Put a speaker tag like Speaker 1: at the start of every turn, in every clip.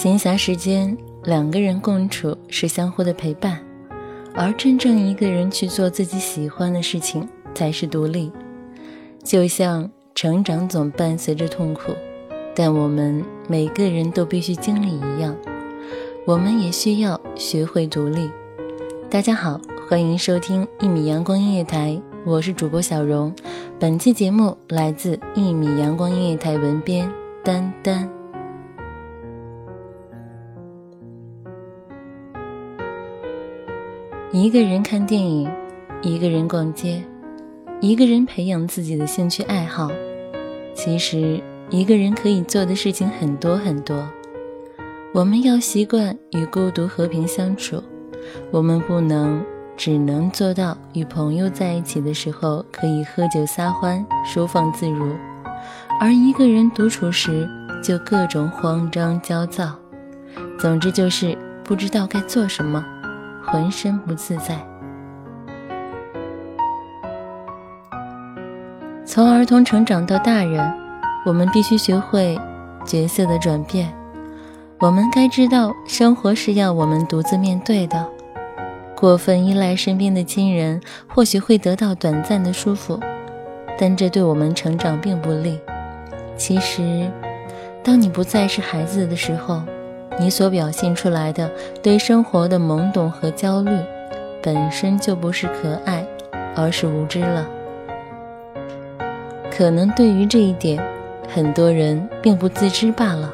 Speaker 1: 闲暇时间，两个人共处是相互的陪伴，而真正一个人去做自己喜欢的事情才是独立。就像成长总伴随着痛苦，但我们每个人都必须经历一样，我们也需要学会独立。大家好，欢迎收听一米阳光音乐台，我是主播小荣。本期节目来自一米阳光音乐台文编丹丹。一个人看电影，一个人逛街，一个人培养自己的兴趣爱好。其实，一个人可以做的事情很多很多。我们要习惯与孤独和平相处。我们不能只能做到与朋友在一起的时候可以喝酒撒欢、收放自如，而一个人独处时就各种慌张焦躁。总之就是不知道该做什么。浑身不自在。从儿童成长到大人，我们必须学会角色的转变。我们该知道，生活是要我们独自面对的。过分依赖身边的亲人，或许会得到短暂的舒服，但这对我们成长并不利。其实，当你不再是孩子的时候，你所表现出来的对生活的懵懂和焦虑，本身就不是可爱，而是无知了。可能对于这一点，很多人并不自知罢了。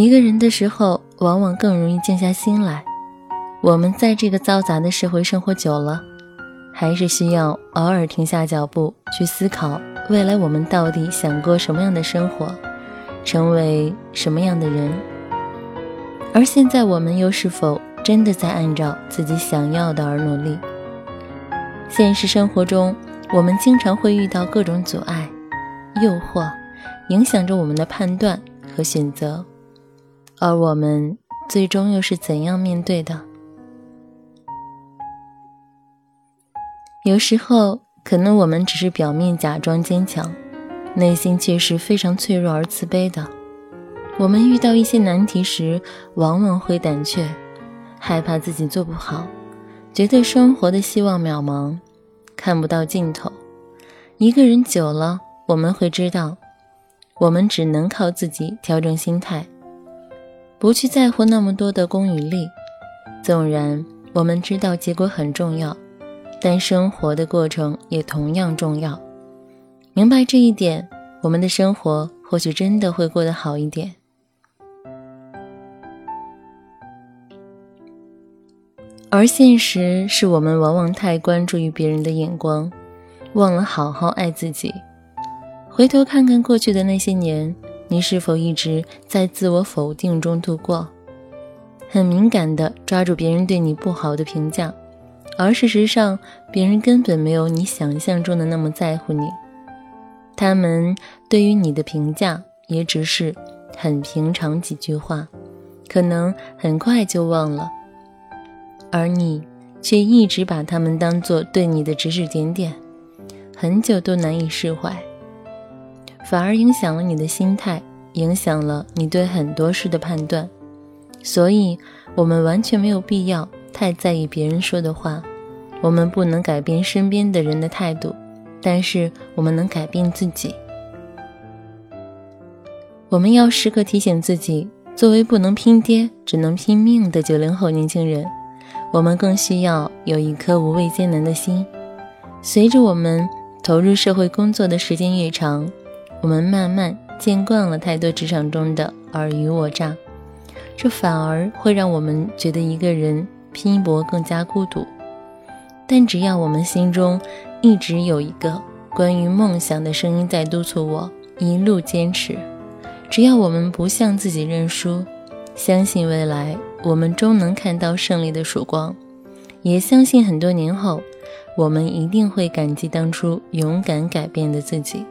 Speaker 1: 一个人的时候，往往更容易静下心来。我们在这个嘈杂的社会生活久了，还是需要偶尔停下脚步，去思考未来我们到底想过什么样的生活，成为什么样的人。而现在，我们又是否真的在按照自己想要的而努力？现实生活中，我们经常会遇到各种阻碍、诱惑，影响着我们的判断和选择。而我们最终又是怎样面对的？有时候，可能我们只是表面假装坚强，内心却是非常脆弱而自卑的。我们遇到一些难题时，往往会胆怯，害怕自己做不好，觉得生活的希望渺茫，看不到尽头。一个人久了，我们会知道，我们只能靠自己调整心态，不去在乎那么多的功与利。纵然我们知道结果很重要，但生活的过程也同样重要。明白这一点，我们的生活或许真的会过得好一点。而现实是我们往往太关注于别人的眼光，忘了好好爱自己。回头看看过去的那些年，你是否一直在自我否定中度过？很敏感的抓住别人对你不好的评价，而事实上，别人根本没有你想象中的那么在乎你。他们对于你的评价也只是很平常几句话，可能很快就忘了。而你却一直把他们当做对你的指指点点，很久都难以释怀，反而影响了你的心态，影响了你对很多事的判断。所以，我们完全没有必要太在意别人说的话。我们不能改变身边的人的态度，但是我们能改变自己。我们要时刻提醒自己，作为不能拼爹只能拼命的九零后年轻人。我们更需要有一颗无畏艰难的心。随着我们投入社会工作的时间越长，我们慢慢见惯了太多职场中的尔虞我诈，这反而会让我们觉得一个人拼搏更加孤独。但只要我们心中一直有一个关于梦想的声音在督促我一路坚持，只要我们不向自己认输，相信未来。我们终能看到胜利的曙光，也相信很多年后，我们一定会感激当初勇敢改变的自己。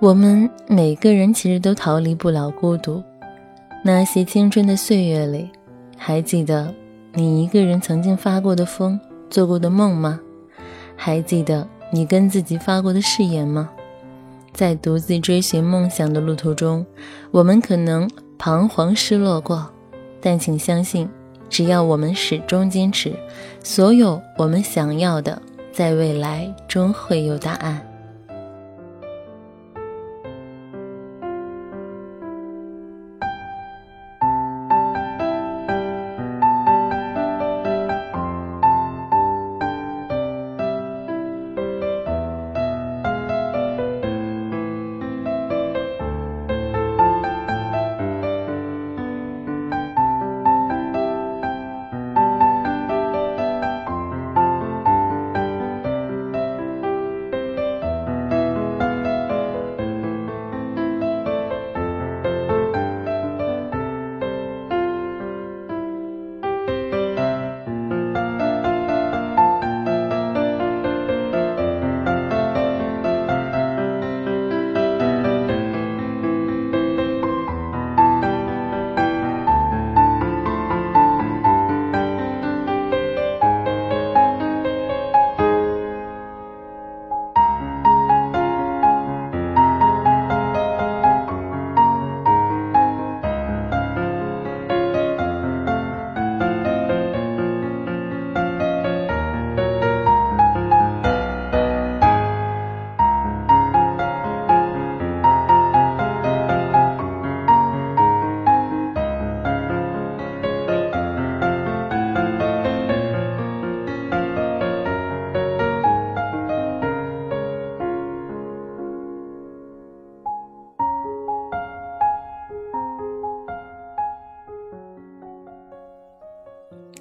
Speaker 1: 我们每个人其实都逃离不了孤独。那些青春的岁月里，还记得你一个人曾经发过的疯、做过的梦吗？还记得你跟自己发过的誓言吗？在独自追寻梦想的路途中，我们可能彷徨失落过。但请相信，只要我们始终坚持，所有我们想要的，在未来终会有答案。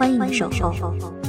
Speaker 2: 欢迎守候。